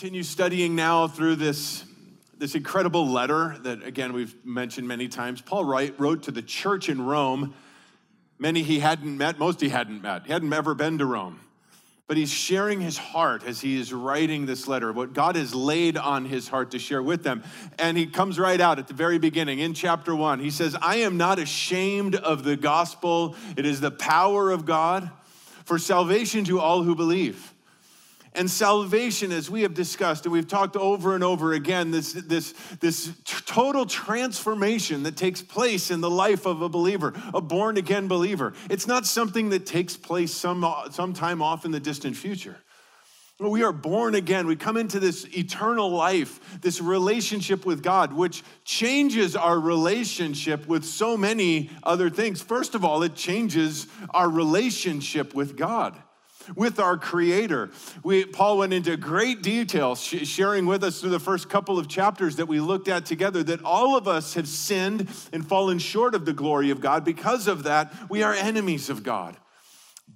continue studying now through this, this incredible letter that, again, we've mentioned many times. Paul write, wrote to the church in Rome. Many he hadn't met, most he hadn't met. He hadn't ever been to Rome. But he's sharing his heart as he is writing this letter, what God has laid on his heart to share with them. And he comes right out at the very beginning in chapter one. He says, I am not ashamed of the gospel, it is the power of God for salvation to all who believe and salvation, as we have discussed, and we've talked over and over again, this, this, this total transformation that takes place in the life of a believer, a born again believer. It's not something that takes place some, sometime off in the distant future. We are born again. We come into this eternal life, this relationship with God, which changes our relationship with so many other things. First of all, it changes our relationship with God with our creator we, paul went into great detail sh- sharing with us through the first couple of chapters that we looked at together that all of us have sinned and fallen short of the glory of god because of that we are enemies of god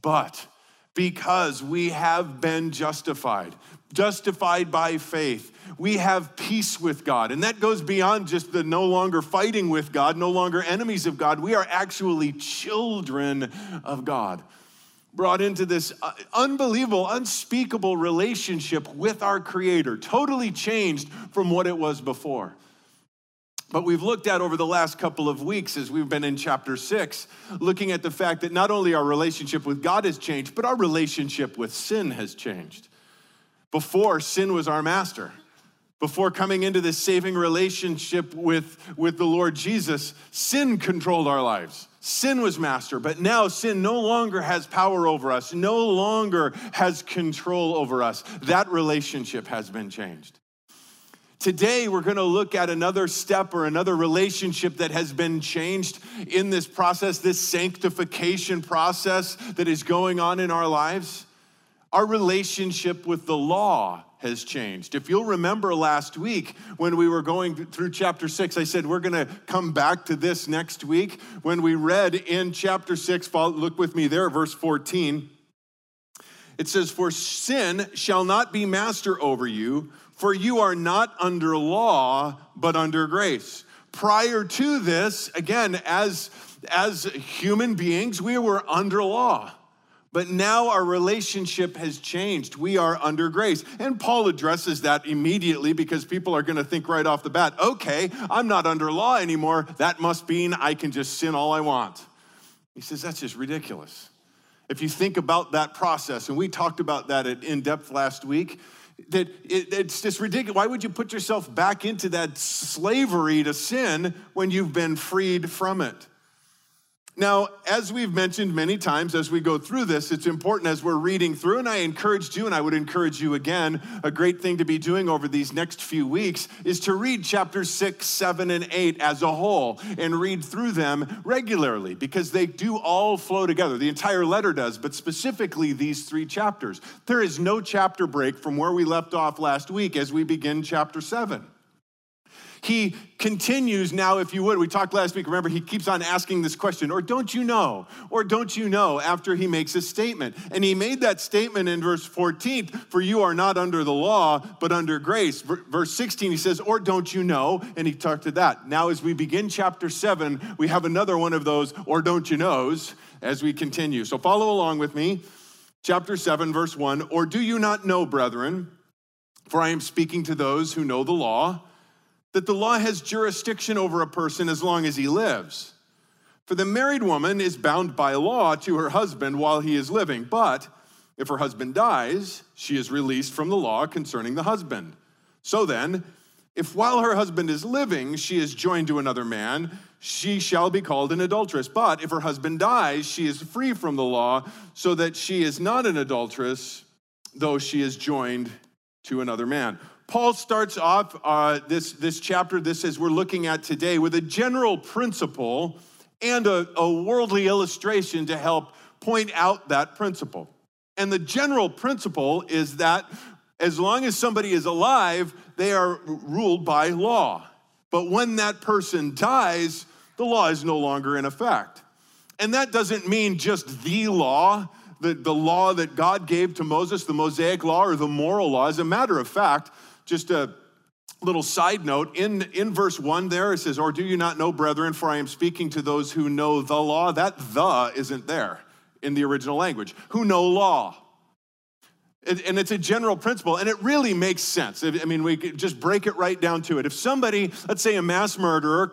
but because we have been justified justified by faith we have peace with God. And that goes beyond just the no longer fighting with God, no longer enemies of God. We are actually children of God brought into this uh, unbelievable, unspeakable relationship with our Creator, totally changed from what it was before. But we've looked at over the last couple of weeks as we've been in chapter six, looking at the fact that not only our relationship with God has changed, but our relationship with sin has changed. Before, sin was our master. Before coming into this saving relationship with, with the Lord Jesus, sin controlled our lives. Sin was master, but now sin no longer has power over us, no longer has control over us. That relationship has been changed. Today, we're going to look at another step or another relationship that has been changed in this process, this sanctification process that is going on in our lives. Our relationship with the law has changed. If you'll remember last week when we were going through chapter six, I said we're going to come back to this next week. When we read in chapter six, look with me there, verse 14. It says, For sin shall not be master over you, for you are not under law, but under grace. Prior to this, again, as, as human beings, we were under law. But now our relationship has changed. We are under grace. And Paul addresses that immediately because people are going to think right off the bat, okay, I'm not under law anymore. That must mean I can just sin all I want. He says, that's just ridiculous. If you think about that process, and we talked about that in depth last week, that it, it's just ridiculous. Why would you put yourself back into that slavery to sin when you've been freed from it? Now, as we've mentioned many times as we go through this, it's important as we're reading through, and I encouraged you, and I would encourage you again, a great thing to be doing over these next few weeks is to read chapters six, seven, and eight as a whole and read through them regularly because they do all flow together. The entire letter does, but specifically these three chapters. There is no chapter break from where we left off last week as we begin chapter seven he continues now, if you would. We talked last week, remember, he keeps on asking this question, or don't you know? Or don't you know? After he makes a statement. And he made that statement in verse 14 for you are not under the law, but under grace. Verse 16, he says, or don't you know? And he talked to that. Now, as we begin chapter 7, we have another one of those, or don't you knows, as we continue. So follow along with me. Chapter 7, verse 1 Or do you not know, brethren? For I am speaking to those who know the law that the law has jurisdiction over a person as long as he lives. For the married woman is bound by law to her husband while he is living, but if her husband dies, she is released from the law concerning the husband. So then, if while her husband is living, she is joined to another man, she shall be called an adulteress. But if her husband dies, she is free from the law, so that she is not an adulteress, though she is joined to another man. Paul starts off uh, this, this chapter, this as we're looking at today, with a general principle and a, a worldly illustration to help point out that principle. And the general principle is that as long as somebody is alive, they are ruled by law. But when that person dies, the law is no longer in effect. And that doesn't mean just the law, the, the law that God gave to Moses, the Mosaic law or the moral law. As a matter of fact, just a little side note in, in verse 1 there, it says, Or do you not know, brethren, for I am speaking to those who know the law? That the isn't there in the original language. Who know law? And it's a general principle, and it really makes sense. I mean, we could just break it right down to it. If somebody, let's say a mass murderer,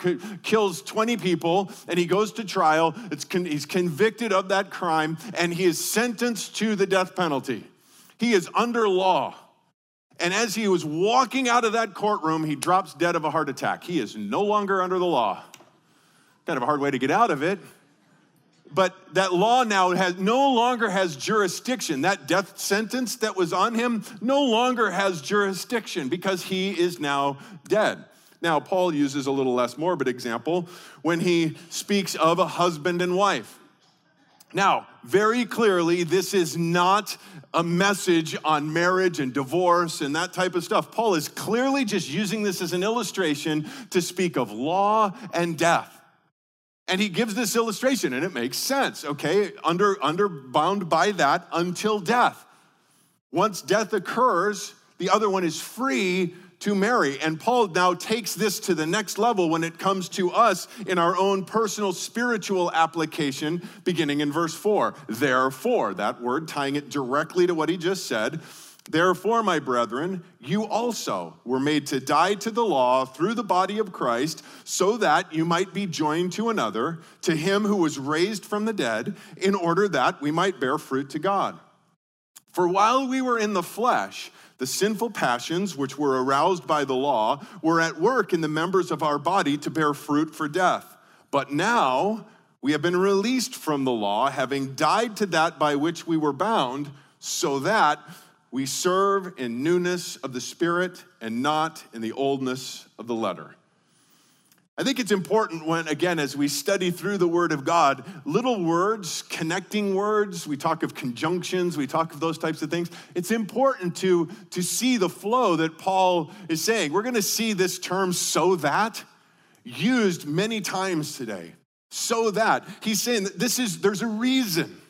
kills 20 people and he goes to trial, he's convicted of that crime, and he is sentenced to the death penalty. He is under law. And as he was walking out of that courtroom, he drops dead of a heart attack. He is no longer under the law. Kind of a hard way to get out of it but that law now has no longer has jurisdiction. That death sentence that was on him no longer has jurisdiction because he is now dead. Now, Paul uses a little less morbid example when he speaks of a husband and wife. Now, very clearly, this is not a message on marriage and divorce and that type of stuff. Paul is clearly just using this as an illustration to speak of law and death. And he gives this illustration, and it makes sense, okay? Under, under bound by that until death. Once death occurs, the other one is free to marry. And Paul now takes this to the next level when it comes to us in our own personal spiritual application, beginning in verse 4. Therefore, that word tying it directly to what he just said. Therefore, my brethren, you also were made to die to the law through the body of Christ, so that you might be joined to another, to him who was raised from the dead, in order that we might bear fruit to God. For while we were in the flesh, the sinful passions which were aroused by the law were at work in the members of our body to bear fruit for death. But now we have been released from the law, having died to that by which we were bound, so that we serve in newness of the Spirit and not in the oldness of the letter. I think it's important when, again, as we study through the Word of God, little words, connecting words, we talk of conjunctions, we talk of those types of things. It's important to, to see the flow that Paul is saying. We're going to see this term, so that, used many times today. So that. He's saying that this is, there's a reason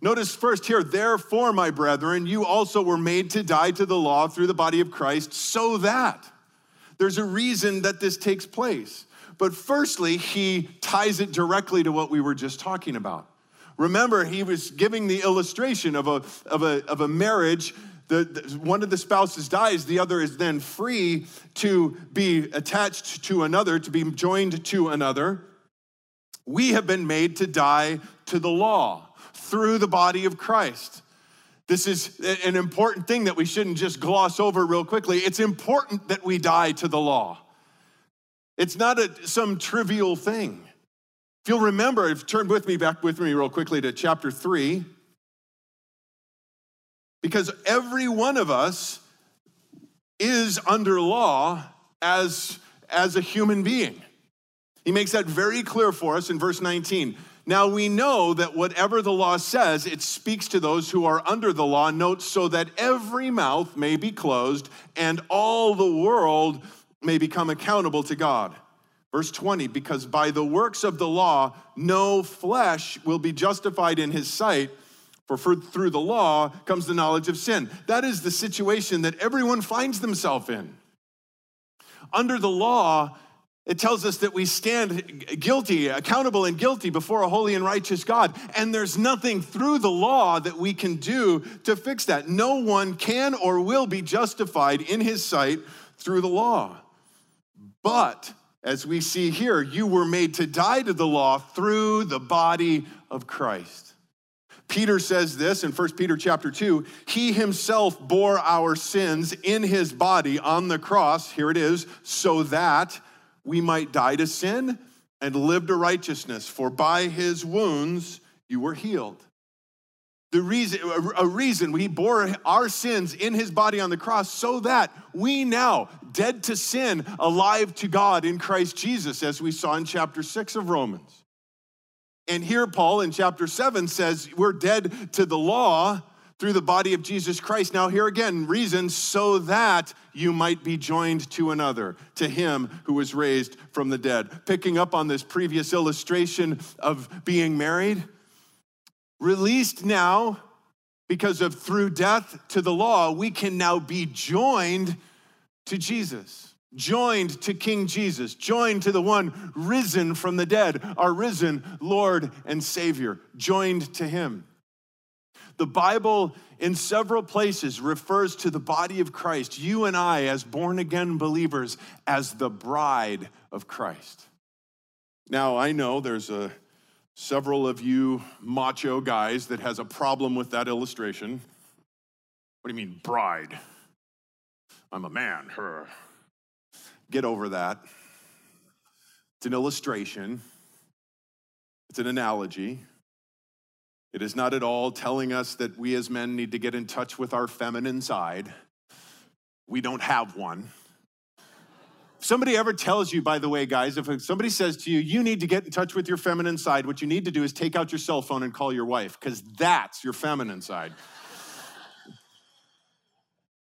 Notice first here, therefore, my brethren, you also were made to die to the law through the body of Christ, so that there's a reason that this takes place. But firstly, he ties it directly to what we were just talking about. Remember, he was giving the illustration of a, of a, of a marriage. The, the, one of the spouses dies, the other is then free to be attached to another, to be joined to another. We have been made to die to the law through the body of Christ. This is an important thing that we shouldn't just gloss over real quickly. It's important that we die to the law. It's not a, some trivial thing. If you'll remember, if turn with me back with me real quickly to chapter 3, because every one of us is under law as, as a human being. He makes that very clear for us in verse 19. Now we know that whatever the law says, it speaks to those who are under the law. Note, so that every mouth may be closed and all the world may become accountable to God. Verse 20, because by the works of the law, no flesh will be justified in his sight, for through the law comes the knowledge of sin. That is the situation that everyone finds themselves in. Under the law, it tells us that we stand guilty, accountable, and guilty before a holy and righteous God. And there's nothing through the law that we can do to fix that. No one can or will be justified in his sight through the law. But as we see here, you were made to die to the law through the body of Christ. Peter says this in 1 Peter chapter 2, he himself bore our sins in his body on the cross, here it is, so that we might die to sin and live to righteousness, for by his wounds you were healed. The reason, a reason we bore our sins in his body on the cross so that we now, dead to sin, alive to God in Christ Jesus, as we saw in chapter 6 of Romans. And here, Paul in chapter 7 says, We're dead to the law through the body of Jesus Christ. Now, here again, reason so that you might be joined to another, to him who was raised from the dead. Picking up on this previous illustration of being married, Released now because of through death to the law, we can now be joined to Jesus, joined to King Jesus, joined to the one risen from the dead, our risen Lord and Savior, joined to him. The Bible, in several places, refers to the body of Christ, you and I, as born again believers, as the bride of Christ. Now, I know there's a several of you macho guys that has a problem with that illustration. What do you mean, bride? I'm a man, her. Get over that. It's an illustration, it's an analogy. It is not at all telling us that we as men need to get in touch with our feminine side. We don't have one. If somebody ever tells you, by the way, guys, if somebody says to you, you need to get in touch with your feminine side, what you need to do is take out your cell phone and call your wife, because that's your feminine side.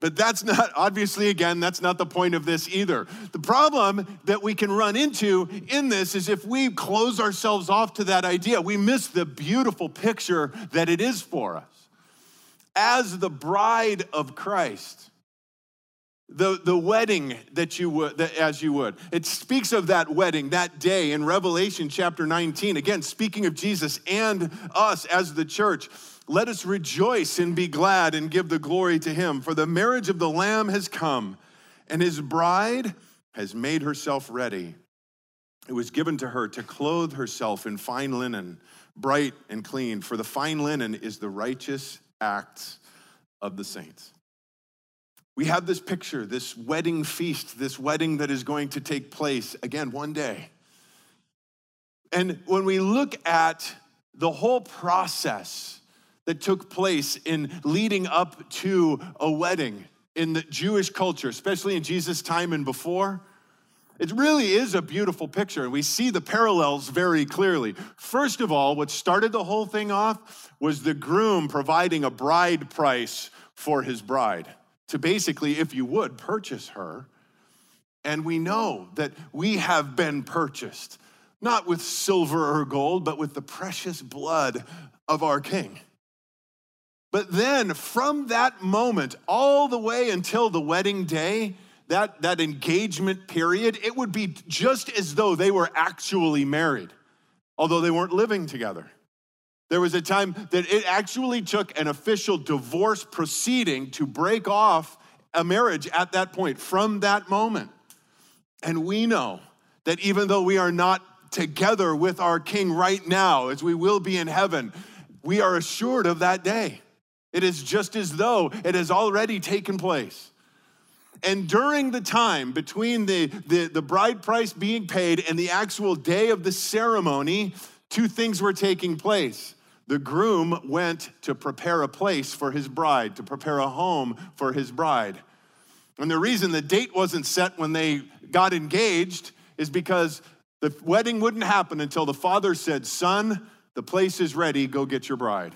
But that's not, obviously, again, that's not the point of this either. The problem that we can run into in this is if we close ourselves off to that idea, we miss the beautiful picture that it is for us. As the bride of Christ, the, the wedding that you would as you would it speaks of that wedding that day in revelation chapter 19 again speaking of jesus and us as the church let us rejoice and be glad and give the glory to him, for the marriage of the Lamb has come, and his bride has made herself ready. It was given to her to clothe herself in fine linen, bright and clean, for the fine linen is the righteous acts of the saints. We have this picture, this wedding feast, this wedding that is going to take place again one day. And when we look at the whole process, that took place in leading up to a wedding in the Jewish culture, especially in Jesus' time and before. It really is a beautiful picture, and we see the parallels very clearly. First of all, what started the whole thing off was the groom providing a bride price for his bride to basically, if you would, purchase her. And we know that we have been purchased, not with silver or gold, but with the precious blood of our King. But then from that moment, all the way until the wedding day, that, that engagement period, it would be just as though they were actually married, although they weren't living together. There was a time that it actually took an official divorce proceeding to break off a marriage at that point, from that moment. And we know that even though we are not together with our King right now, as we will be in heaven, we are assured of that day. It is just as though it has already taken place. And during the time between the, the, the, bride price being paid and the actual day of the ceremony, two things were taking place. The groom went to prepare a place for his bride, to prepare a home for his bride. And the reason the date wasn't set when they got engaged is because the wedding wouldn't happen until the father said, Son, the place is ready, go get your bride.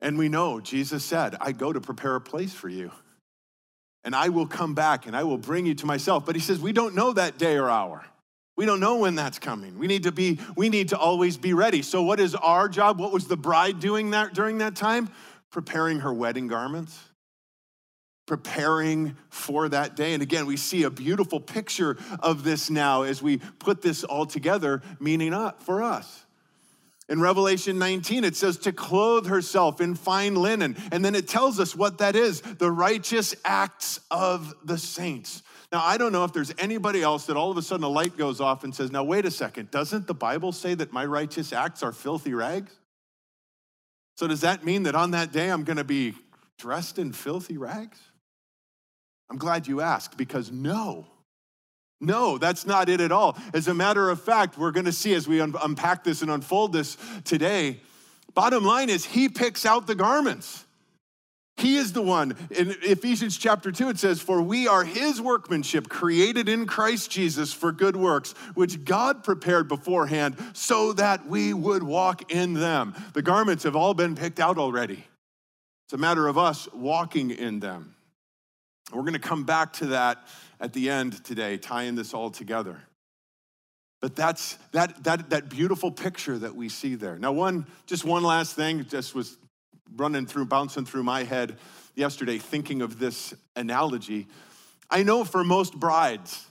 And we know Jesus said, I go to prepare a place for you. And I will come back and I will bring you to myself. But he says, we don't know that day or hour. We don't know when that's coming. We need to be, we need to always be ready. So, what is our job? What was the bride doing that during that time? Preparing her wedding garments, preparing for that day. And again, we see a beautiful picture of this now as we put this all together, meaning uh, for us. In Revelation 19, it says to clothe herself in fine linen. And then it tells us what that is the righteous acts of the saints. Now, I don't know if there's anybody else that all of a sudden a light goes off and says, Now, wait a second, doesn't the Bible say that my righteous acts are filthy rags? So, does that mean that on that day I'm going to be dressed in filthy rags? I'm glad you asked because no. No, that's not it at all. As a matter of fact, we're going to see as we un- unpack this and unfold this today. Bottom line is, he picks out the garments. He is the one. In Ephesians chapter 2, it says, For we are his workmanship, created in Christ Jesus for good works, which God prepared beforehand so that we would walk in them. The garments have all been picked out already. It's a matter of us walking in them. We're going to come back to that at the end today, tying this all together. But that's that, that, that beautiful picture that we see there. Now, one, just one last thing, just was running through, bouncing through my head yesterday, thinking of this analogy. I know for most brides,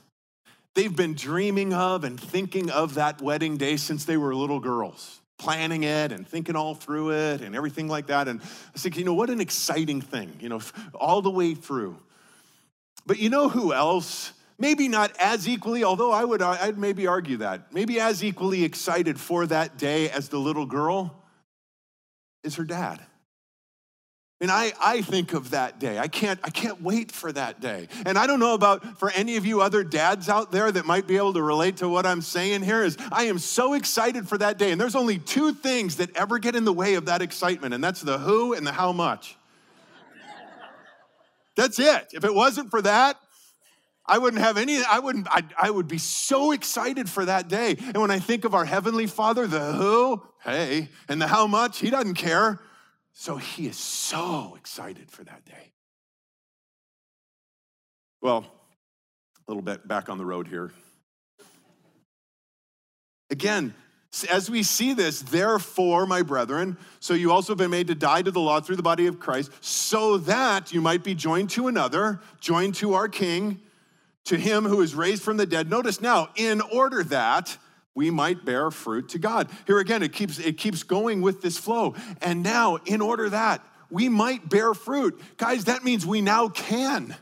they've been dreaming of and thinking of that wedding day since they were little girls, planning it and thinking all through it and everything like that. And I thinking, you know, what an exciting thing, you know, all the way through. But you know who else maybe not as equally, although I would I'd maybe argue that, maybe as equally excited for that day as the little girl is her dad. And I, I think of that day. I can't, I can't wait for that day. And I don't know about for any of you other dads out there that might be able to relate to what I'm saying here is I am so excited for that day. And there's only two things that ever get in the way of that excitement, and that's the who and the how much. That's it. If it wasn't for that, I wouldn't have any, I wouldn't, I, I would be so excited for that day. And when I think of our Heavenly Father, the who, hey, and the how much, He doesn't care. So He is so excited for that day. Well, a little bit back on the road here. Again, as we see this, therefore, my brethren, so you also have been made to die to the law through the body of Christ, so that you might be joined to another, joined to our King to him who is raised from the dead. Notice now, in order that we might bear fruit to God. Here again, it keeps, it keeps going with this flow. And now, in order that we might bear fruit, guys, that means we now can.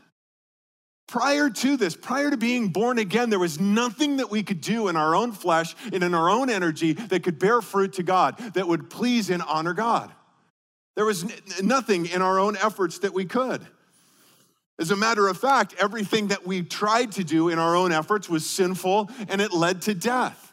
Prior to this, prior to being born again, there was nothing that we could do in our own flesh and in our own energy that could bear fruit to God, that would please and honor God. There was nothing in our own efforts that we could. As a matter of fact, everything that we tried to do in our own efforts was sinful and it led to death.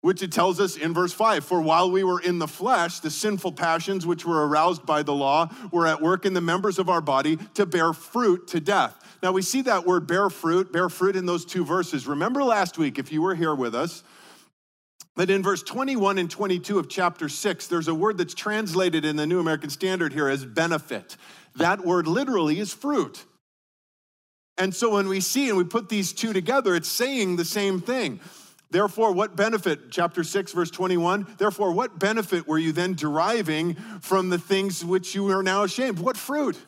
Which it tells us in verse 5 For while we were in the flesh, the sinful passions which were aroused by the law were at work in the members of our body to bear fruit to death. Now we see that word bear fruit, bear fruit in those two verses. Remember last week, if you were here with us, that in verse 21 and 22 of chapter 6, there's a word that's translated in the New American Standard here as benefit. That word literally is fruit. And so when we see and we put these two together, it's saying the same thing. Therefore, what benefit, chapter 6, verse 21, therefore, what benefit were you then deriving from the things which you are now ashamed? What fruit?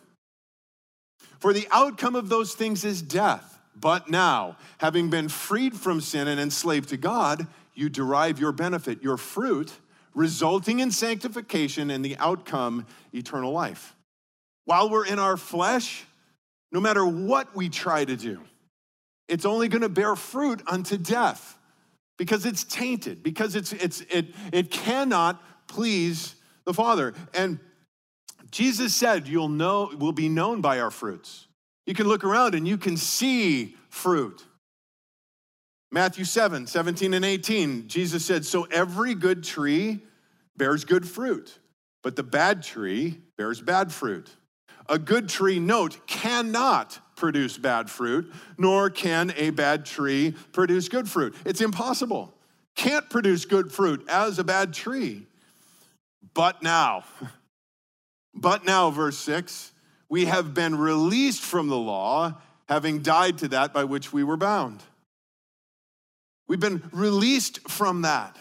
For the outcome of those things is death. But now, having been freed from sin and enslaved to God, you derive your benefit, your fruit, resulting in sanctification and the outcome, eternal life. While we're in our flesh, no matter what we try to do, it's only going to bear fruit unto death because it's tainted, because it's, it's, it, it cannot please the Father. And Jesus said, You'll know, we'll be known by our fruits. You can look around and you can see fruit. Matthew 7, 17 and 18, Jesus said, So every good tree bears good fruit, but the bad tree bears bad fruit. A good tree, note, cannot produce bad fruit, nor can a bad tree produce good fruit. It's impossible. Can't produce good fruit as a bad tree. But now, but now, verse 6, we have been released from the law, having died to that by which we were bound. We've been released from that.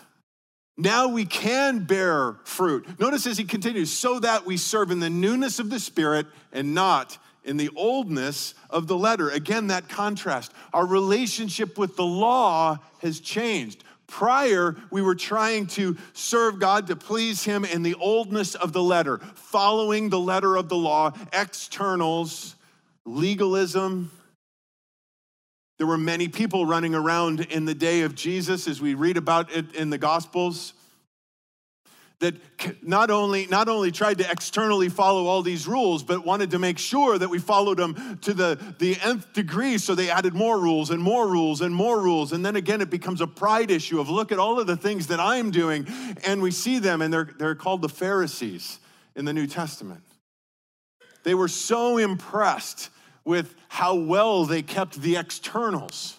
Now we can bear fruit. Notice as he continues, so that we serve in the newness of the Spirit and not in the oldness of the letter. Again, that contrast. Our relationship with the law has changed. Prior, we were trying to serve God to please Him in the oldness of the letter, following the letter of the law, externals, legalism, there were many people running around in the day of Jesus, as we read about it in the Gospels, that not only, not only tried to externally follow all these rules, but wanted to make sure that we followed them to the, the nth degree. So they added more rules and more rules and more rules. And then again, it becomes a pride issue of look at all of the things that I'm doing. And we see them, and they're, they're called the Pharisees in the New Testament. They were so impressed with how well they kept the externals.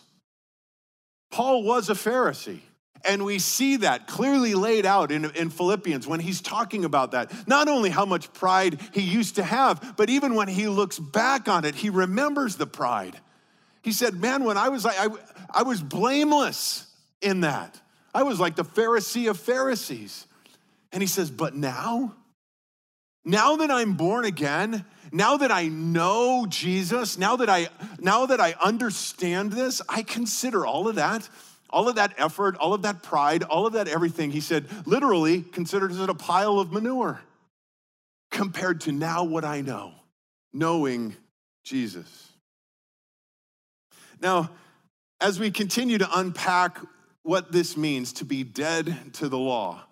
Paul was a Pharisee. And we see that clearly laid out in, in Philippians when he's talking about that. Not only how much pride he used to have, but even when he looks back on it, he remembers the pride. He said, Man, when I was like, I, I was blameless. in that. I was like the Pharisee of Pharisees. And he says, But now, now that I'm born again, now that I know Jesus, now that I now that I understand this, I consider all of that, all of that effort, all of that pride, all of that everything. He said, literally considers it a pile of manure compared to now what I know, knowing Jesus. Now, as we continue to unpack what this means to be dead to the law,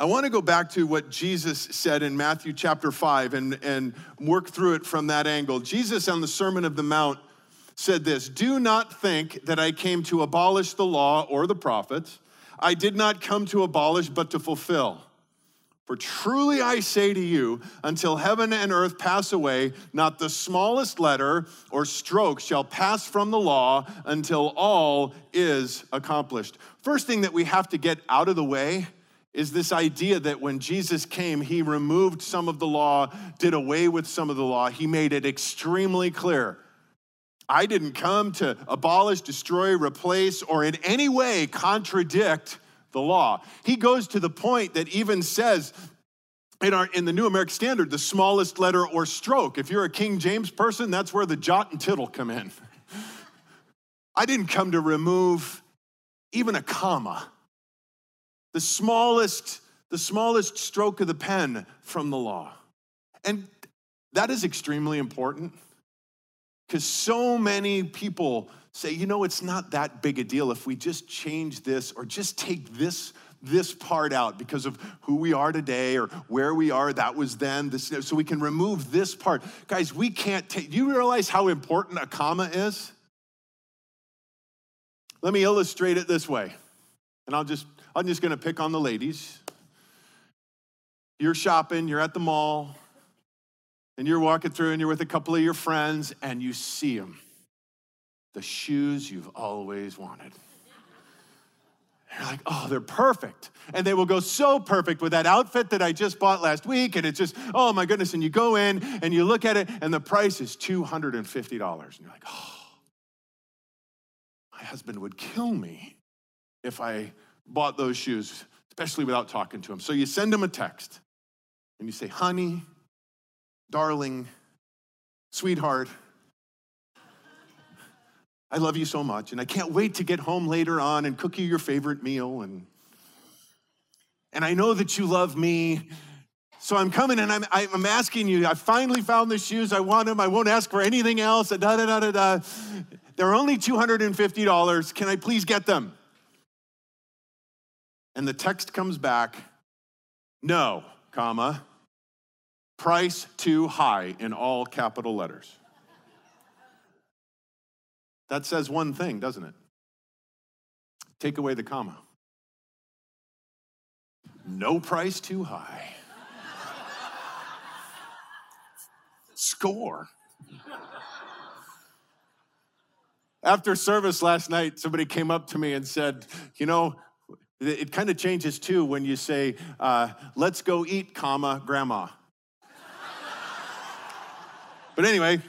I want to go back to what Jesus said in Matthew chapter 5 and, and work through it from that angle. Jesus on the Sermon of the Mount said this Do not think that I came to abolish the law or the prophets. I did not come to abolish, but to fulfill. For truly I say to you, until heaven and earth pass away, not the smallest letter or stroke shall pass from the law until all is accomplished. First thing that we have to get out of the way is this idea that when Jesus came, he removed some of the law, did away with some of the law. He made it extremely clear. I didn't come to abolish, destroy, replace, or in any way contradict the law. He goes to the point that even says in, our, in the New American Standard, the smallest letter or stroke. If you're a King James person, that's where the jot and tittle come in. I didn't come to remove even a comma, the smallest, the smallest stroke of the pen from the law. And that is extremely important because so many people say, you know, it's not that big a deal if we just change this or just take this this part out because of who we are today or where we are that was then this so we can remove this part. Guys we can't take do you realize how important a comma is? Let me illustrate it this way and i'll just i'm just going to pick on the ladies. You're shopping you're at the mall and you're walking through and you're with a couple of your friends and you see them the shoes you've always wanted. You're like, oh, they're perfect. And they will go so perfect with that outfit that I just bought last week. And it's just, oh my goodness. And you go in and you look at it, and the price is $250. And you're like, oh, my husband would kill me if I bought those shoes, especially without talking to him. So you send him a text and you say, honey, darling, sweetheart, I love you so much, and I can't wait to get home later on and cook you your favorite meal. And, and I know that you love me. So I'm coming and I'm, I'm asking you, I finally found the shoes. I want them. I won't ask for anything else. Da, da, da, da, da. They're only $250. Can I please get them? And the text comes back, no, comma, price too high in all capital letters. That says one thing, doesn't it? Take away the comma. No price too high. Score. After service last night, somebody came up to me and said, You know, it kind of changes too when you say, uh, Let's go eat, comma, grandma. But anyway,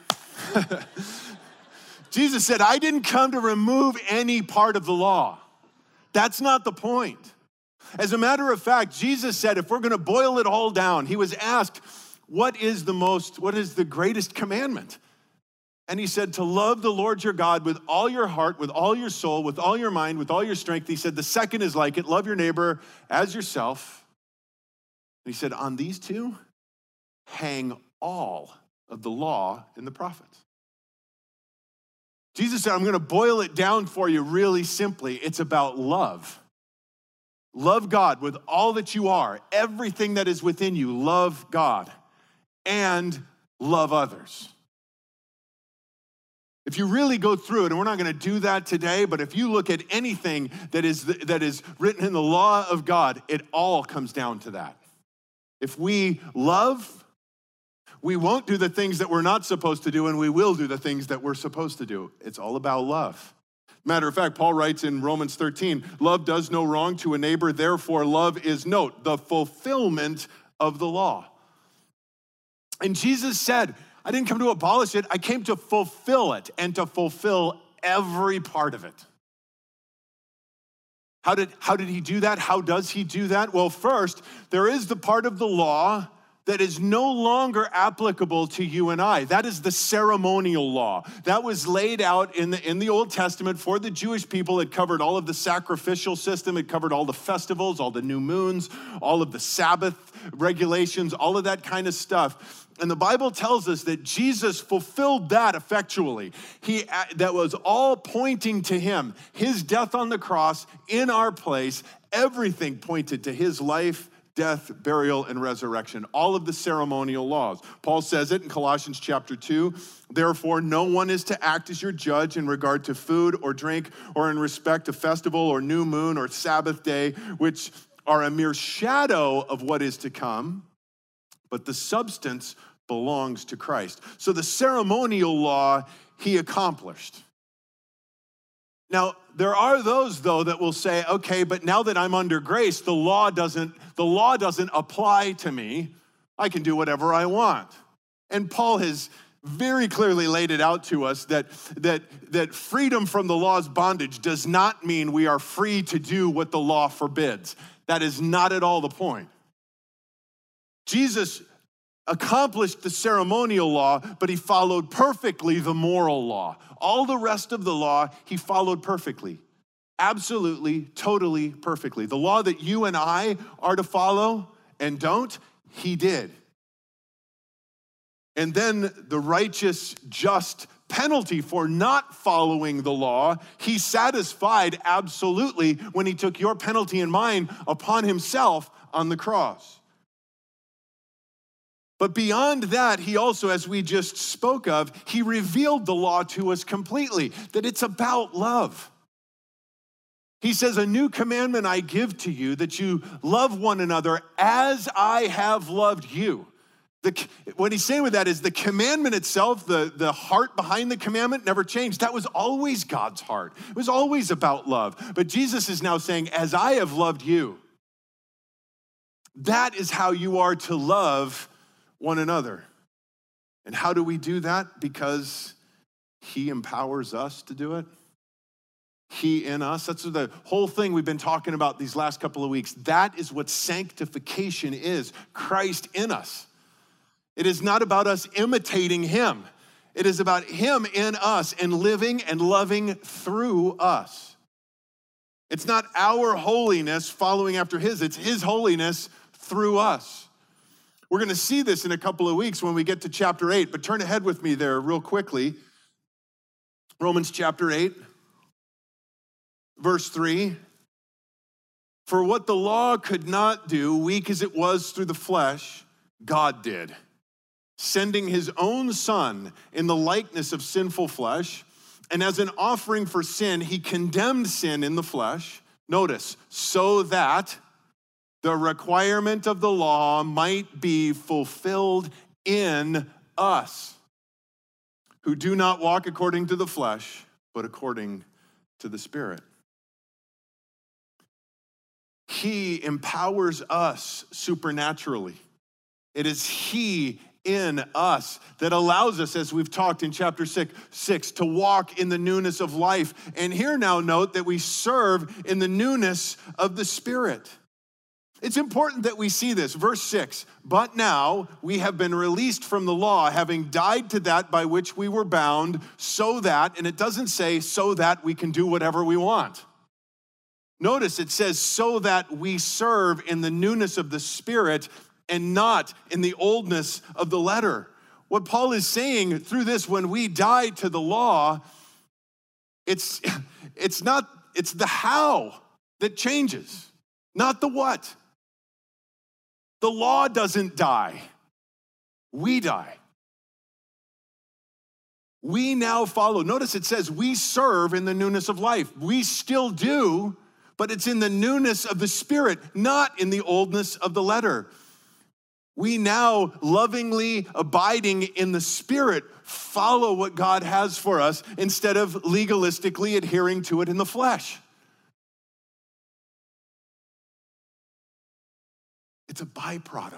Jesus said, I didn't come to remove any part of the law. That's not the point. As a matter of fact, Jesus said, if we're going to boil it all down, he was asked, What is the most, what is the greatest commandment? And he said, To love the Lord your God with all your heart, with all your soul, with all your mind, with all your strength. He said, The second is like it love your neighbor as yourself. And he said, On these two, hang all of the law and the prophets. Jesus said, I'm going to boil it down for you really simply. It's about love. Love God with all that you are, everything that is within you. Love God and love others. If you really go through it, and we're not going to do that today, but if you look at anything that is, that is written in the law of God, it all comes down to that. If we love, we won't do the things that we're not supposed to do, and we will do the things that we're supposed to do. It's all about love. Matter of fact, Paul writes in Romans 13 love does no wrong to a neighbor, therefore, love is, note, the fulfillment of the law. And Jesus said, I didn't come to abolish it, I came to fulfill it and to fulfill every part of it. How did, how did he do that? How does he do that? Well, first, there is the part of the law that is no longer applicable to you and I. That is the ceremonial law. That was laid out in the, in the Old Testament for the Jewish people. It covered all of the sacrificial system, it covered all the festivals, all the new moons, all of the Sabbath regulations, all of that kind of stuff. And the Bible tells us that Jesus fulfilled that effectually. He, uh, that was all pointing to him, his death on the cross in our place. Everything pointed to his life death, burial, and resurrection, all of the ceremonial laws. Paul says it in Colossians chapter 2. Therefore, no one is to act as your judge in regard to food or drink or in respect to festival or new moon or Sabbath day, which are a mere shadow of what is to come, but the substance belongs to Christ. So the ceremonial law he accomplished. Now, there are those though that will say, okay, but now that I'm under grace, the law doesn't the law doesn't apply to me. I can do whatever I want. And Paul has very clearly laid it out to us that, that, that freedom from the law's bondage does not mean we are free to do what the law forbids. That is not at all the point. Jesus accomplished the ceremonial law, but he followed perfectly the moral law. All the rest of the law, he followed perfectly. Absolutely, totally, perfectly. The law that you and I are to follow and don't, he did. And then the righteous, just penalty for not following the law, he satisfied absolutely when he took your penalty and mine upon himself on the cross. But beyond that, he also, as we just spoke of, he revealed the law to us completely that it's about love. He says, A new commandment I give to you that you love one another as I have loved you. The, what he's saying with that is the commandment itself, the, the heart behind the commandment never changed. That was always God's heart. It was always about love. But Jesus is now saying, As I have loved you, that is how you are to love one another. And how do we do that? Because he empowers us to do it. He in us. That's the whole thing we've been talking about these last couple of weeks. That is what sanctification is Christ in us. It is not about us imitating Him, it is about Him in us and living and loving through us. It's not our holiness following after His, it's His holiness through us. We're going to see this in a couple of weeks when we get to chapter 8, but turn ahead with me there real quickly. Romans chapter 8. Verse 3 For what the law could not do, weak as it was through the flesh, God did, sending his own Son in the likeness of sinful flesh. And as an offering for sin, he condemned sin in the flesh. Notice, so that the requirement of the law might be fulfilled in us, who do not walk according to the flesh, but according to the Spirit. He empowers us supernaturally. It is He in us that allows us, as we've talked in chapter six, six, to walk in the newness of life. And here now, note that we serve in the newness of the Spirit. It's important that we see this. Verse 6 But now we have been released from the law, having died to that by which we were bound, so that, and it doesn't say so that we can do whatever we want. Notice it says, so that we serve in the newness of the Spirit and not in the oldness of the letter. What Paul is saying through this, when we die to the law, it's, it's not, it's the how that changes, not the what. The law doesn't die, we die. We now follow. Notice it says we serve in the newness of life. We still do, but it's in the newness of the Spirit, not in the oldness of the letter. We now, lovingly abiding in the Spirit, follow what God has for us instead of legalistically adhering to it in the flesh. It's a byproduct.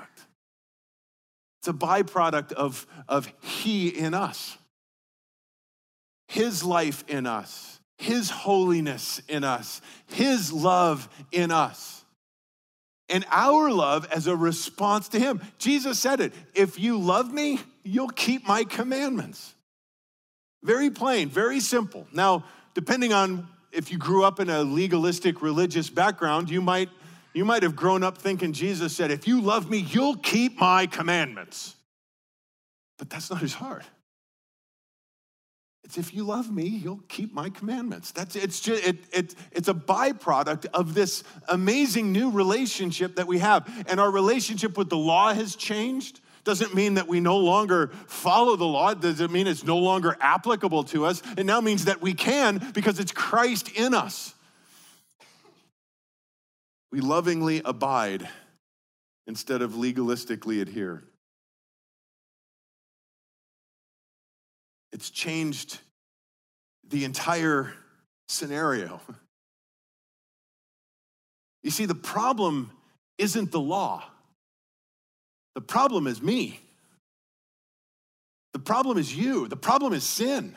It's a byproduct of, of He in us, His life in us His holiness in us, His love in us, and our love as a response to Him. Jesus said it if you love me, you'll keep my commandments. Very plain, very simple. Now, depending on if you grew up in a legalistic religious background, you might, you might have grown up thinking Jesus said, If you love me, you'll keep my commandments. But that's not his heart. It's if you love me, you'll keep my commandments. That's it's just it, it, it's a byproduct of this amazing new relationship that we have. And our relationship with the law has changed. Doesn't mean that we no longer follow the law. Doesn't mean it's no longer applicable to us. It now means that we can because it's Christ in us. We lovingly abide instead of legalistically adhere. It's changed the entire scenario. You see, the problem isn't the law, the problem is me. The problem is you. The problem is sin.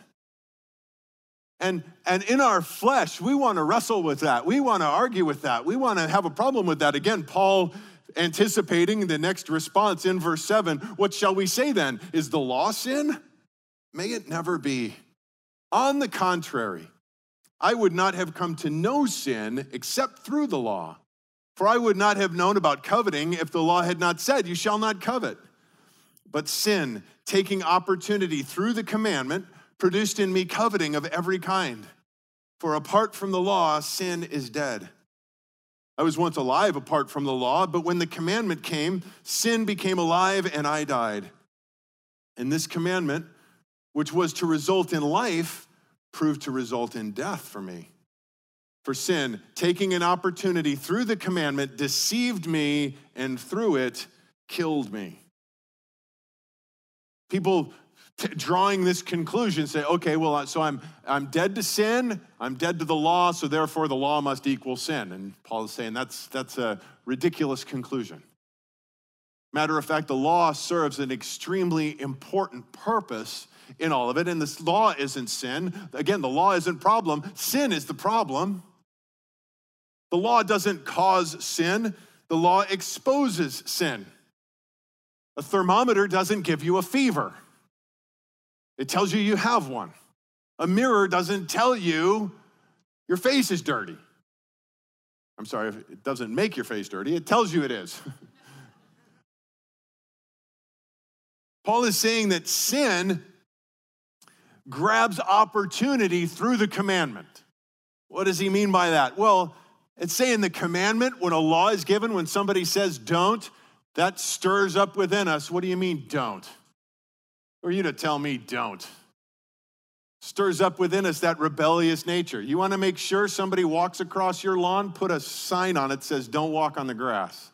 And, and in our flesh, we want to wrestle with that. We want to argue with that. We want to have a problem with that. Again, Paul anticipating the next response in verse 7 What shall we say then? Is the law sin? May it never be. On the contrary, I would not have come to know sin except through the law. For I would not have known about coveting if the law had not said, You shall not covet. But sin, taking opportunity through the commandment, produced in me coveting of every kind. For apart from the law, sin is dead. I was once alive apart from the law, but when the commandment came, sin became alive and I died. And this commandment, which was to result in life, proved to result in death for me. For sin, taking an opportunity through the commandment, deceived me and through it killed me. People t- drawing this conclusion say, okay, well, so I'm, I'm dead to sin, I'm dead to the law, so therefore the law must equal sin. And Paul is saying that's, that's a ridiculous conclusion. Matter of fact, the law serves an extremely important purpose in all of it. And this law isn't sin. Again, the law isn't problem. Sin is the problem. The law doesn't cause sin. The law exposes sin. A thermometer doesn't give you a fever. It tells you you have one. A mirror doesn't tell you your face is dirty. I'm sorry, it doesn't make your face dirty, it tells you it is. Paul is saying that sin grabs opportunity through the commandment. What does he mean by that? Well, it's saying the commandment, when a law is given, when somebody says don't, that stirs up within us. What do you mean, don't? Or you to tell me don't. Stirs up within us that rebellious nature. You want to make sure somebody walks across your lawn, put a sign on it says, Don't walk on the grass.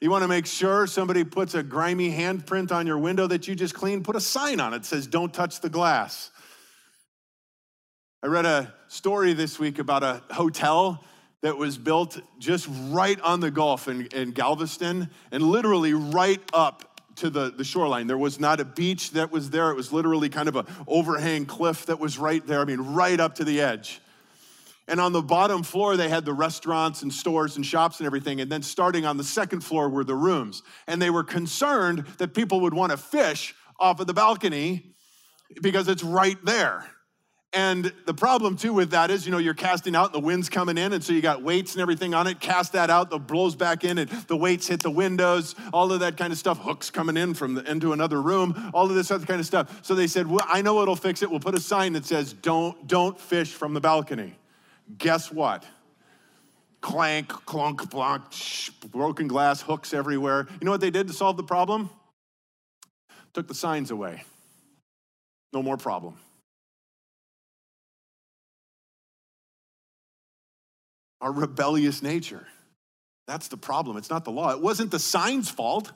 You want to make sure somebody puts a grimy handprint on your window that you just cleaned, put a sign on it says, Don't touch the glass. I read a story this week about a hotel that was built just right on the Gulf in, in Galveston and literally right up to the, the shoreline. There was not a beach that was there. It was literally kind of an overhang cliff that was right there. I mean, right up to the edge. And on the bottom floor, they had the restaurants and stores and shops and everything. And then starting on the second floor were the rooms. And they were concerned that people would want to fish off of the balcony because it's right there. And the problem too with that is, you know, you're casting out the wind's coming in, and so you got weights and everything on it. Cast that out, the blows back in, and the weights hit the windows, all of that kind of stuff. Hooks coming in from the, into another room, all of this other kind of stuff. So they said, well, I know it'll fix it. We'll put a sign that says, "Don't don't fish from the balcony." Guess what? Clank, clunk, plonk, shh, broken glass, hooks everywhere. You know what they did to solve the problem? Took the signs away. No more problem. Our rebellious nature. That's the problem. It's not the law. It wasn't the sign's fault.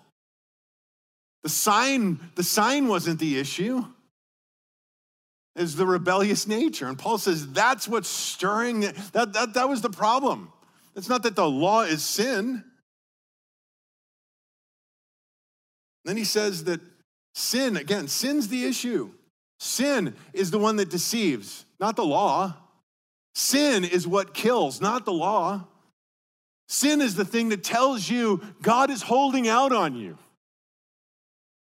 The sign, the sign wasn't the issue. Is the rebellious nature. And Paul says that's what's stirring. That, that, that was the problem. It's not that the law is sin. Then he says that sin, again, sin's the issue. Sin is the one that deceives, not the law. Sin is what kills, not the law. Sin is the thing that tells you God is holding out on you.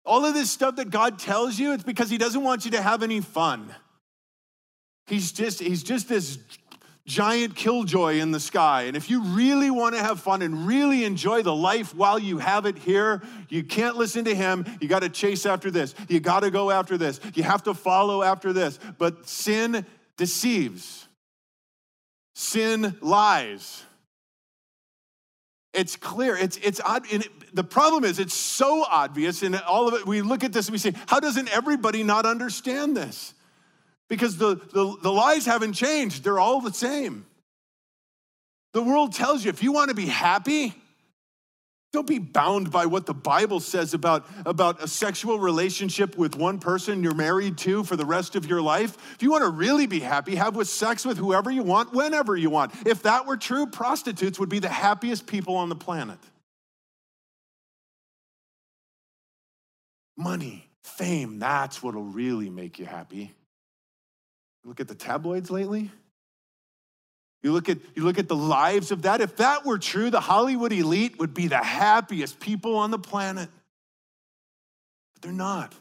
All of this stuff that God tells you, it's because He doesn't want you to have any fun. He's just, he's just this giant killjoy in the sky. And if you really want to have fun and really enjoy the life while you have it here, you can't listen to him. You got to chase after this. You got to go after this. You have to follow after this. But sin deceives, sin lies. It's clear. It's, it's odd. It, the problem is, it's so obvious. And all of it, we look at this and we say, how doesn't everybody not understand this? Because the, the, the lies haven't changed, they're all the same. The world tells you if you want to be happy, don't be bound by what the Bible says about, about a sexual relationship with one person you're married to for the rest of your life. If you want to really be happy, have with sex with whoever you want, whenever you want. If that were true, prostitutes would be the happiest people on the planet. Money, fame, that's what'll really make you happy. Look at the tabloids lately. You look at you look at the lives of that. If that were true, the Hollywood elite would be the happiest people on the planet. But they're not.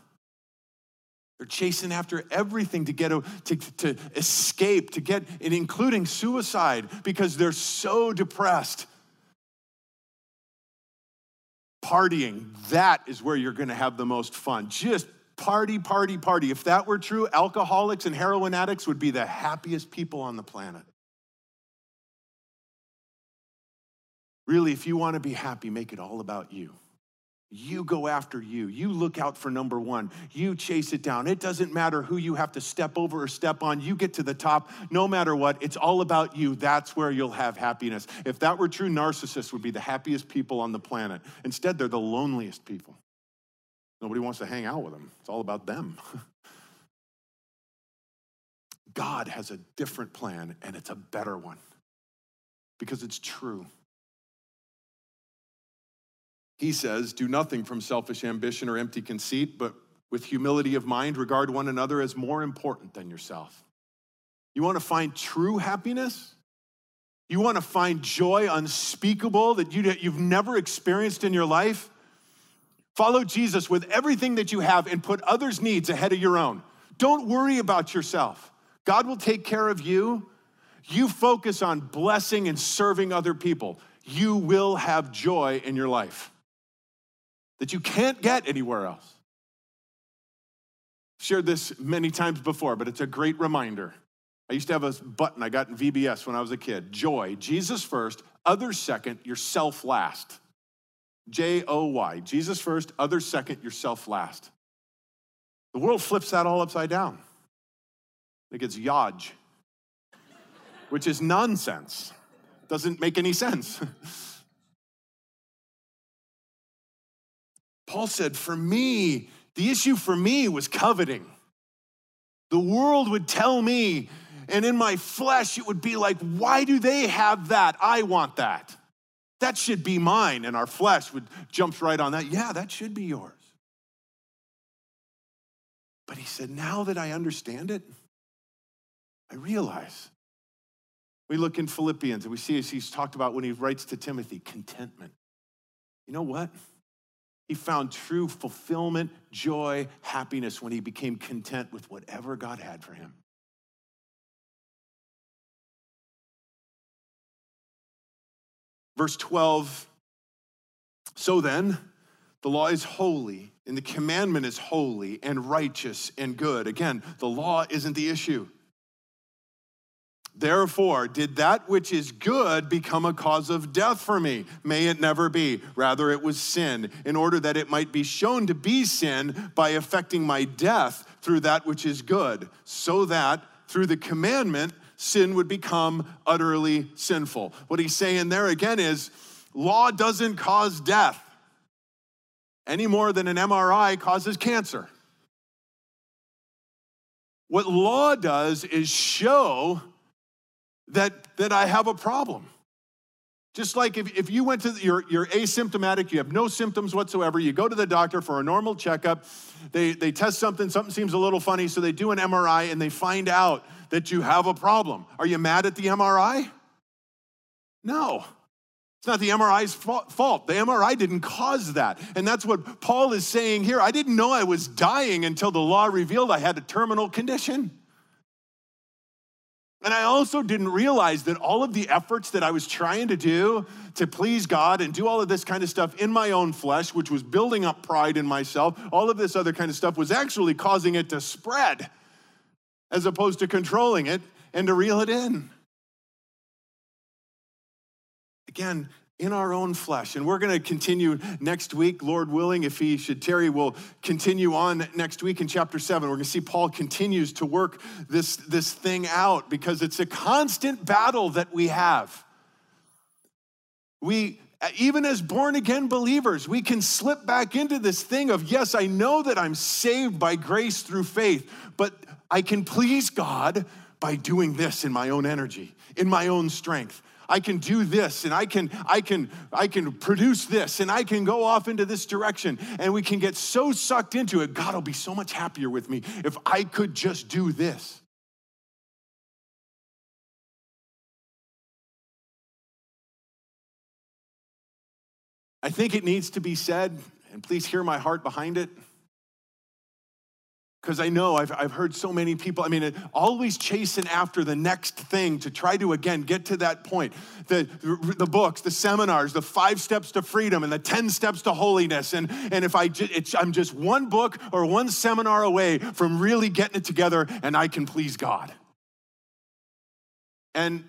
They're chasing after everything to get to, to escape, to get, and including suicide, because they're so depressed. Partying, that is where you're gonna have the most fun. Just party, party, party. If that were true, alcoholics and heroin addicts would be the happiest people on the planet. Really, if you want to be happy, make it all about you. You go after you. You look out for number one. You chase it down. It doesn't matter who you have to step over or step on. You get to the top no matter what. It's all about you. That's where you'll have happiness. If that were true, narcissists would be the happiest people on the planet. Instead, they're the loneliest people. Nobody wants to hang out with them. It's all about them. God has a different plan, and it's a better one because it's true. He says, Do nothing from selfish ambition or empty conceit, but with humility of mind, regard one another as more important than yourself. You want to find true happiness? You want to find joy unspeakable that you've never experienced in your life? Follow Jesus with everything that you have and put others' needs ahead of your own. Don't worry about yourself. God will take care of you. You focus on blessing and serving other people. You will have joy in your life that you can't get anywhere else. I've Shared this many times before, but it's a great reminder. I used to have a button I got in VBS when I was a kid Joy, Jesus first, others second, yourself last. J O Y, Jesus first, others second, yourself last. The world flips that all upside down. I think it's Yaj, which is nonsense. Doesn't make any sense. Paul said, For me, the issue for me was coveting. The world would tell me, and in my flesh, it would be like, Why do they have that? I want that. That should be mine. And our flesh would jump right on that. Yeah, that should be yours. But he said, Now that I understand it, I realize. We look in Philippians and we see as he's talked about when he writes to Timothy, contentment. You know what? He found true fulfillment, joy, happiness when he became content with whatever God had for him. Verse 12 So then, the law is holy, and the commandment is holy and righteous and good. Again, the law isn't the issue. Therefore, did that which is good become a cause of death for me? May it never be. Rather, it was sin, in order that it might be shown to be sin by affecting my death through that which is good, so that through the commandment, sin would become utterly sinful. What he's saying there again is law doesn't cause death any more than an MRI causes cancer. What law does is show that, that I have a problem. Just like if, if you went to, you're, you're asymptomatic, you have no symptoms whatsoever, you go to the doctor for a normal checkup, they, they test something, something seems a little funny, so they do an MRI and they find out that you have a problem. Are you mad at the MRI? No. It's not the MRI's fault. The MRI didn't cause that. And that's what Paul is saying here. I didn't know I was dying until the law revealed I had a terminal condition. And I also didn't realize that all of the efforts that I was trying to do to please God and do all of this kind of stuff in my own flesh, which was building up pride in myself, all of this other kind of stuff was actually causing it to spread as opposed to controlling it and to reel it in. Again, in our own flesh. And we're going to continue next week, Lord willing, if he should tarry, we'll continue on next week in chapter seven. We're going to see Paul continues to work this, this thing out because it's a constant battle that we have. We, even as born again believers, we can slip back into this thing of, yes, I know that I'm saved by grace through faith, but I can please God by doing this in my own energy, in my own strength. I can do this and I can I can I can produce this and I can go off into this direction and we can get so sucked into it. God will be so much happier with me if I could just do this. I think it needs to be said, and please hear my heart behind it. Because I know I've, I've heard so many people, I mean, always chasing after the next thing to try to, again, get to that point. The, the books, the seminars, the five steps to freedom and the 10 steps to holiness. And, and if I, I'm just one book or one seminar away from really getting it together and I can please God. And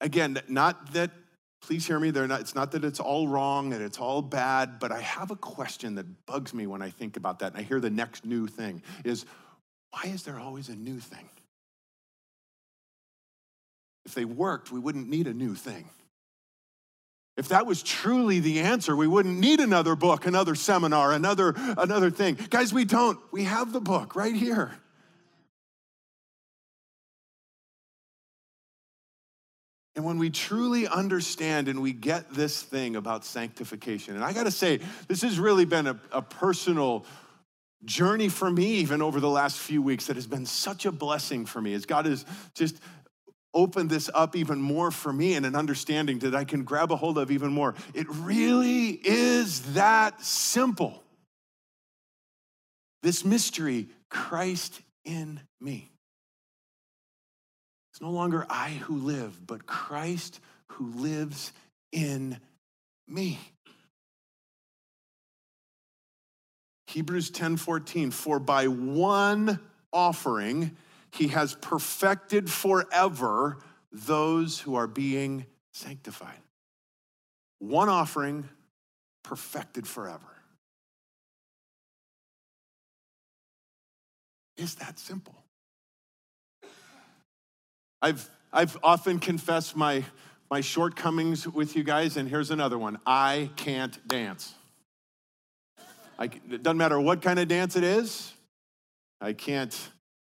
again, not that please hear me. Not, it's not that it's all wrong and it's all bad, but I have a question that bugs me when I think about that and I hear the next new thing is why is there always a new thing? If they worked, we wouldn't need a new thing. If that was truly the answer, we wouldn't need another book, another seminar, another, another thing. Guys, we don't. We have the book right here. And when we truly understand and we get this thing about sanctification, and I gotta say, this has really been a, a, personal journey for me, even over the last few weeks, that has been such a blessing for me as God has just opened this up even more for me and an understanding that I can grab a hold of even more. It really is that simple. This mystery, Christ in me. It's no longer I who live, but Christ who lives in me. Hebrews 10:14 for by one offering he has perfected forever those who are being sanctified. One offering perfected forever. Is that simple? I've, I've often confessed my, my shortcomings with you guys, and here's another one I can't dance. I, it doesn't matter what kind of dance it is. I can't,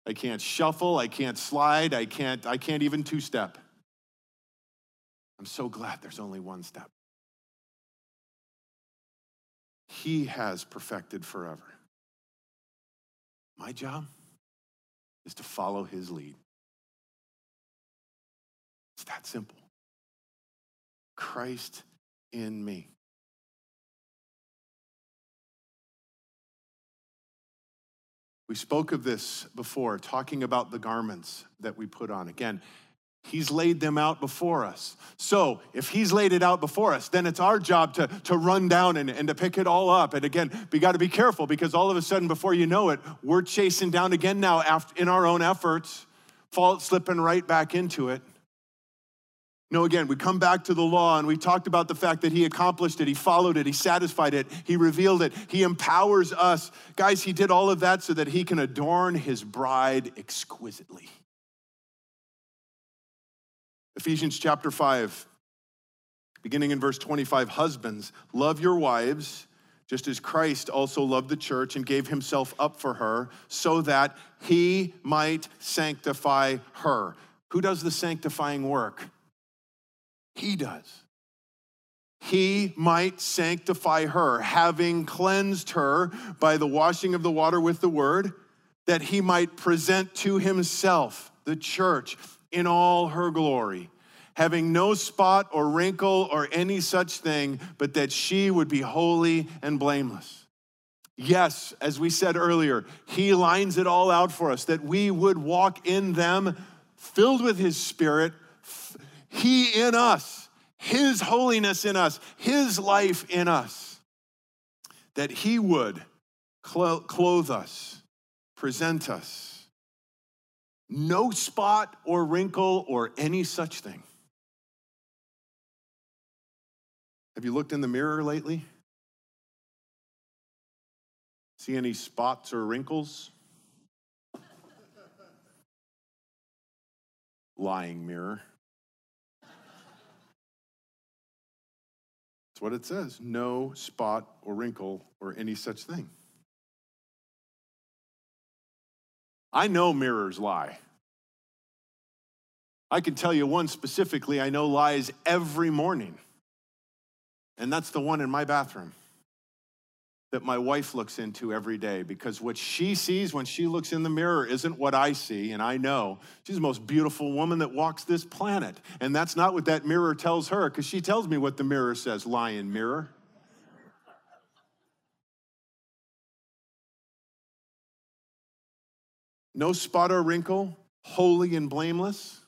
I can't shuffle, I can't slide, I can't, I can't even two step. I'm so glad there's only one step. He has perfected forever. My job is to follow his lead. It's that simple. Christ in me. We spoke of this before, talking about the garments that we put on. Again, He's laid them out before us. So, if He's laid it out before us, then it's our job to, to run down and, and to pick it all up. And again, we got to be careful because all of a sudden, before you know it, we're chasing down again now after, in our own efforts, fall, slipping right back into it. No, again, we come back to the law and we talked about the fact that he accomplished it, he followed it, he satisfied it, he revealed it, he empowers us. Guys, he did all of that so that he can adorn his bride exquisitely. Ephesians chapter 5, beginning in verse 25 Husbands, love your wives, just as Christ also loved the church and gave himself up for her, so that he might sanctify her. Who does the sanctifying work? He does. he might sanctify her, having cleansed her by the washing of the water with the word, that he might present to himself the church in all her glory, having no spot or wrinkle or any such thing, but that she would be holy and blameless. Yes, as we said earlier, he lines it all out for us that we would walk in them filled with his spirit, he in us his holiness in us, His life in us, that He would clothe us, present us. No spot or wrinkle or any such thing. Have you looked in the mirror lately? See any spots or wrinkles? Lying mirror. That's what it says no spot or wrinkle or any such thing. I know mirrors lie. I can tell you one specifically I know lies every morning, and that's the one in my bathroom that my wife looks into every day because what she sees when she looks in the mirror isn't what I see, and I know she's the most beautiful woman that walks this planet. And that's not what that mirror tells her because she tells me what the mirror says lion mirror. No spot or wrinkle, holy and blameless.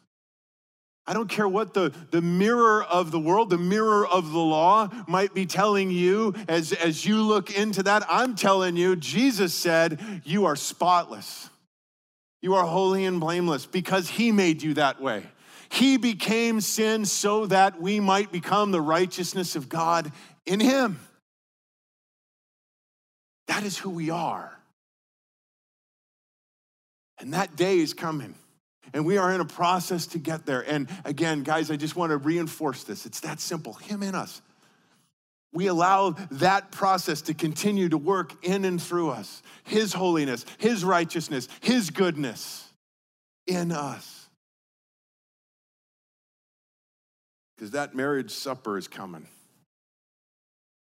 I don't care what the, the mirror of the world, the mirror of the law might be telling you as, as you look into that. I'm telling you, Jesus said, You are spotless. You are holy and blameless because He made you that way. He became sin so that we might become the righteousness of God in Him. That is who we are. And that day is coming. And we are in a process to get there. And again, guys, I just want to reinforce this. It's that simple Him in us. We allow that process to continue to work in and through us His holiness, His righteousness, His goodness in us. Because that marriage supper is coming,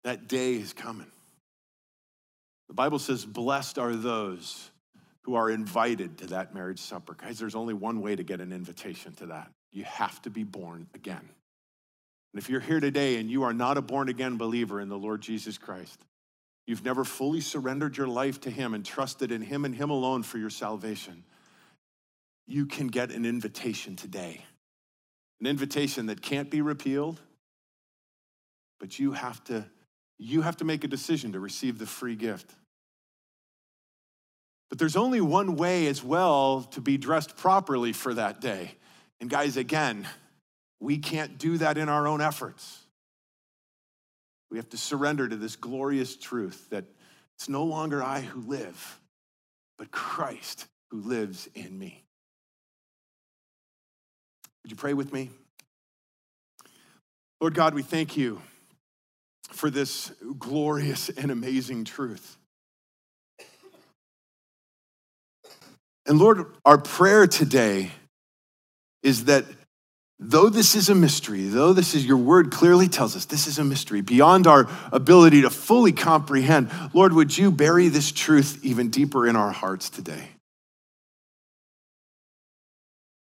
that day is coming. The Bible says, Blessed are those who are invited to that marriage supper. Guys, there's only one way to get an invitation to that. You have to be born again. And if you're here today and you are not a born again believer in the Lord Jesus Christ, you've never fully surrendered your life to Him and trusted in Him and Him alone for your salvation, you can get an invitation today. An invitation that can't be repealed, but you have to you have to make a decision to receive the free gift. But there's only one way as well to be dressed properly for that day. And guys, again, we can't do that in our own efforts. We have to surrender to this glorious truth that it's no longer I who live, but Christ who lives in me. Would you pray with me? Lord God, we thank you for this glorious and amazing truth. And Lord, our prayer today is that though this is a mystery, though this is your word clearly tells us this is a mystery beyond our ability to fully comprehend, Lord, would you bury this truth even deeper in our hearts today?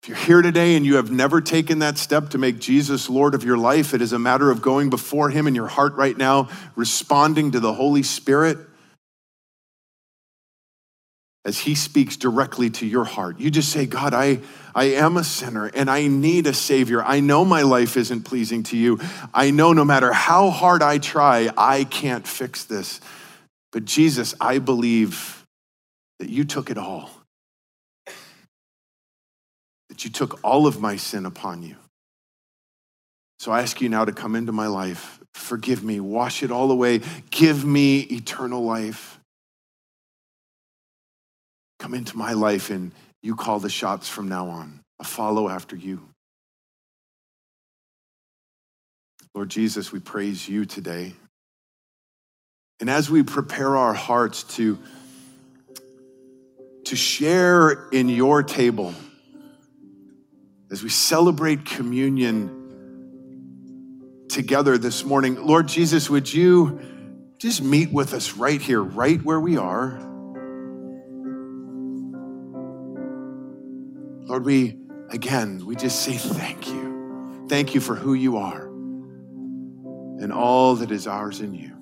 If you're here today and you have never taken that step to make Jesus Lord of your life, it is a matter of going before Him in your heart right now, responding to the Holy Spirit as he speaks directly to your heart. You just say, God, I, I am a sinner and I need a savior. I know my life isn't pleasing to you. I know no matter how hard I try, I can't fix this. But Jesus, I believe that you took it all, that you took all of my sin upon you. So I ask you now to come into my life. Forgive me, wash it all away, give me eternal life. Come into my life and you call the shots from now on. I follow after you. Lord Jesus, we praise you today. And as we prepare our hearts to, to share in your table, as we celebrate communion together this morning. Lord Jesus, would you just meet with us right here, right where we are? Lord, we, again, we just say thank you. Thank you for who you are and all that is ours in you.